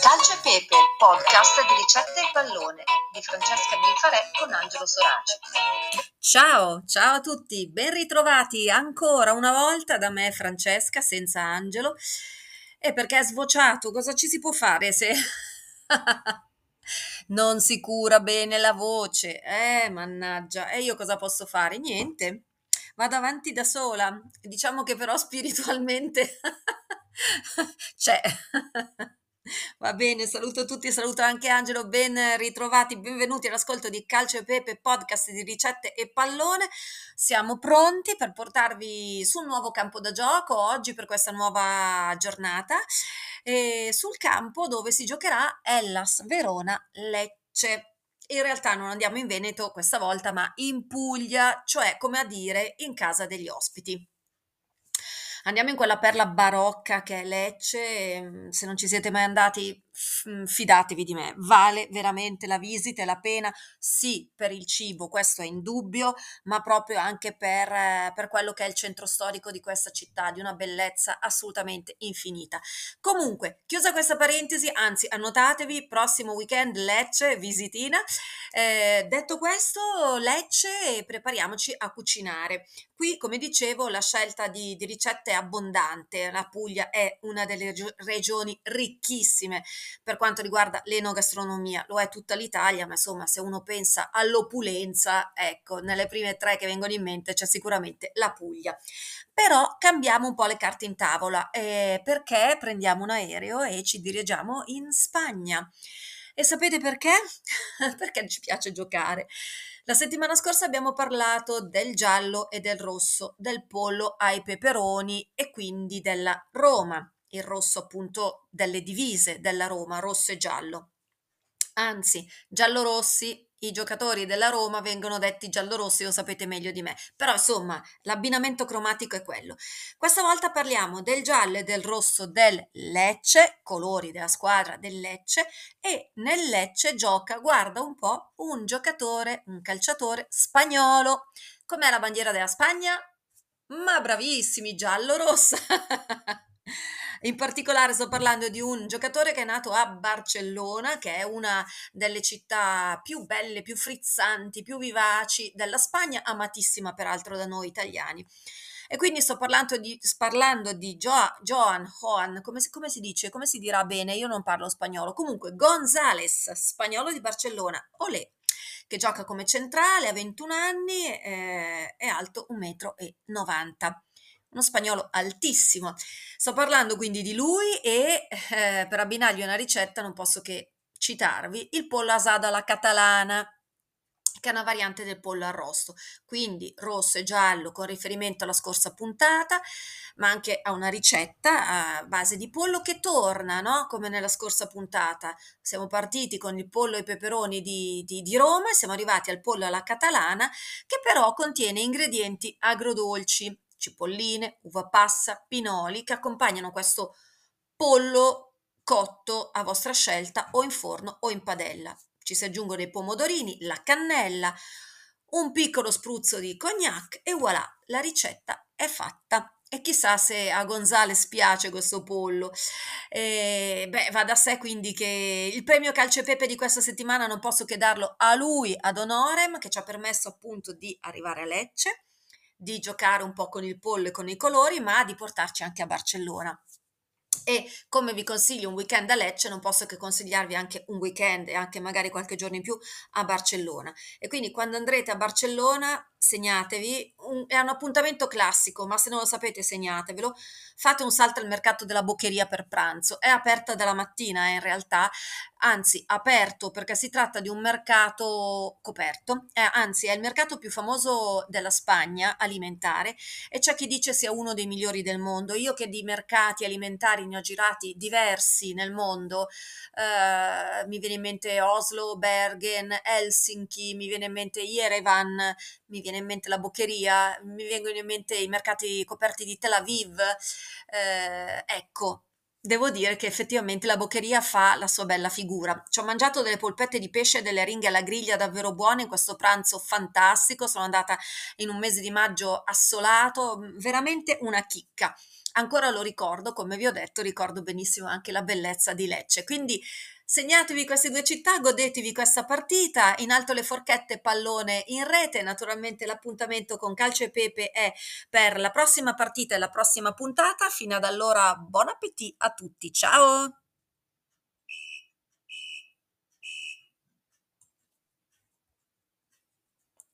Calcio e Pepe, podcast di ricette e pallone di Francesca Binfarè con Angelo Soraci. Ciao, ciao a tutti, ben ritrovati ancora una volta da me Francesca senza Angelo. E perché è svociato, cosa ci si può fare se non si cura bene la voce? Eh, mannaggia, e io cosa posso fare? Niente, vado avanti da sola. Diciamo che però spiritualmente c'è. Va bene, saluto tutti, saluto anche Angelo, ben ritrovati, benvenuti all'ascolto di Calcio e Pepe, podcast di ricette e pallone. Siamo pronti per portarvi sul nuovo campo da gioco oggi per questa nuova giornata, sul campo dove si giocherà Hellas Verona Lecce. In realtà non andiamo in Veneto questa volta, ma in Puglia, cioè come a dire in casa degli ospiti. Andiamo in quella perla barocca che è Lecce, ehm, se non ci siete mai andati mm, fidatevi di me, vale veramente la visita e la pena, sì per il cibo, questo è indubbio, ma proprio anche per, eh, per quello che è il centro storico di questa città, di una bellezza assolutamente infinita. Comunque, chiusa questa parentesi, anzi annotatevi, prossimo weekend Lecce, visitina. Eh, detto questo, Lecce, prepariamoci a cucinare. Qui, come dicevo, la scelta di, di ricette è abbondante. La Puglia è una delle regio- regioni ricchissime per quanto riguarda l'enogastronomia. Lo è tutta l'Italia, ma insomma, se uno pensa all'opulenza, ecco, nelle prime tre che vengono in mente c'è sicuramente la Puglia. Però cambiamo un po' le carte in tavola eh, perché prendiamo un aereo e ci dirigiamo in Spagna. E sapete perché? perché ci piace giocare. La settimana scorsa abbiamo parlato del giallo e del rosso, del pollo ai peperoni e quindi della Roma, il rosso appunto delle divise della Roma, rosso e giallo. Anzi, giallo-rossi i giocatori della Roma vengono detti giallorossi, lo sapete meglio di me, però insomma l'abbinamento cromatico è quello. Questa volta parliamo del giallo e del rosso del Lecce, colori della squadra del Lecce, e nel Lecce gioca, guarda un po', un giocatore, un calciatore spagnolo. Com'è la bandiera della Spagna? Ma bravissimi, giallo-rossa! In particolare sto parlando di un giocatore che è nato a Barcellona, che è una delle città più belle, più frizzanti, più vivaci della Spagna, amatissima peraltro da noi italiani. E quindi sto parlando di, parlando di jo- Joan, Joan, come si, come si, dice, come si dirà bene, io non parlo spagnolo, comunque Gonzales, spagnolo di Barcellona, olè, che gioca come centrale, ha 21 anni, eh, è alto 1,90 m uno spagnolo altissimo. Sto parlando quindi di lui e eh, per abbinargli una ricetta non posso che citarvi il pollo asado alla catalana che è una variante del pollo arrosto, quindi rosso e giallo con riferimento alla scorsa puntata, ma anche a una ricetta a base di pollo che torna, no? come nella scorsa puntata. Siamo partiti con il pollo e i peperoni di, di, di Roma e siamo arrivati al pollo alla catalana, che però contiene ingredienti agrodolci cipolline, uva passa, pinoli che accompagnano questo pollo cotto a vostra scelta o in forno o in padella. Ci si aggiungono i pomodorini, la cannella, un piccolo spruzzo di cognac e voilà, la ricetta è fatta. E chissà se a Gonzales piace questo pollo. E, beh, va da sé quindi che il premio Calcio e Pepe di questa settimana non posso che darlo a lui, ad Honorem, che ci ha permesso appunto di arrivare a Lecce di giocare un po' con il pollo e con i colori, ma di portarci anche a Barcellona. E come vi consiglio un weekend a Lecce, non posso che consigliarvi anche un weekend e anche magari qualche giorno in più a Barcellona. E quindi quando andrete a Barcellona segnatevi, un, è un appuntamento classico, ma se non lo sapete segnatevelo, fate un salto al mercato della boccheria per pranzo, è aperta dalla mattina eh, in realtà, anzi aperto perché si tratta di un mercato coperto, eh, anzi è il mercato più famoso della Spagna alimentare e c'è chi dice sia uno dei migliori del mondo, io che di mercati alimentari ne ho girati diversi nel mondo, eh, mi viene in mente Oslo, Bergen, Helsinki, mi viene in mente Yerevan, mi viene in mente la boccheria, mi vengono in mente i mercati coperti di Tel Aviv, eh, ecco, devo dire che effettivamente la Boccheria fa la sua bella figura. Ci ho mangiato delle polpette di pesce e delle ringhe alla griglia davvero buone in questo pranzo fantastico. Sono andata in un mese di maggio assolato, veramente una chicca. Ancora lo ricordo, come vi ho detto, ricordo benissimo anche la bellezza di Lecce. Quindi segnatevi queste due città, godetevi questa partita. In alto le forchette, pallone in rete. Naturalmente l'appuntamento con Calcio e Pepe è per la prossima partita e la prossima puntata. Fino ad allora, buon appetito a tutti. Ciao!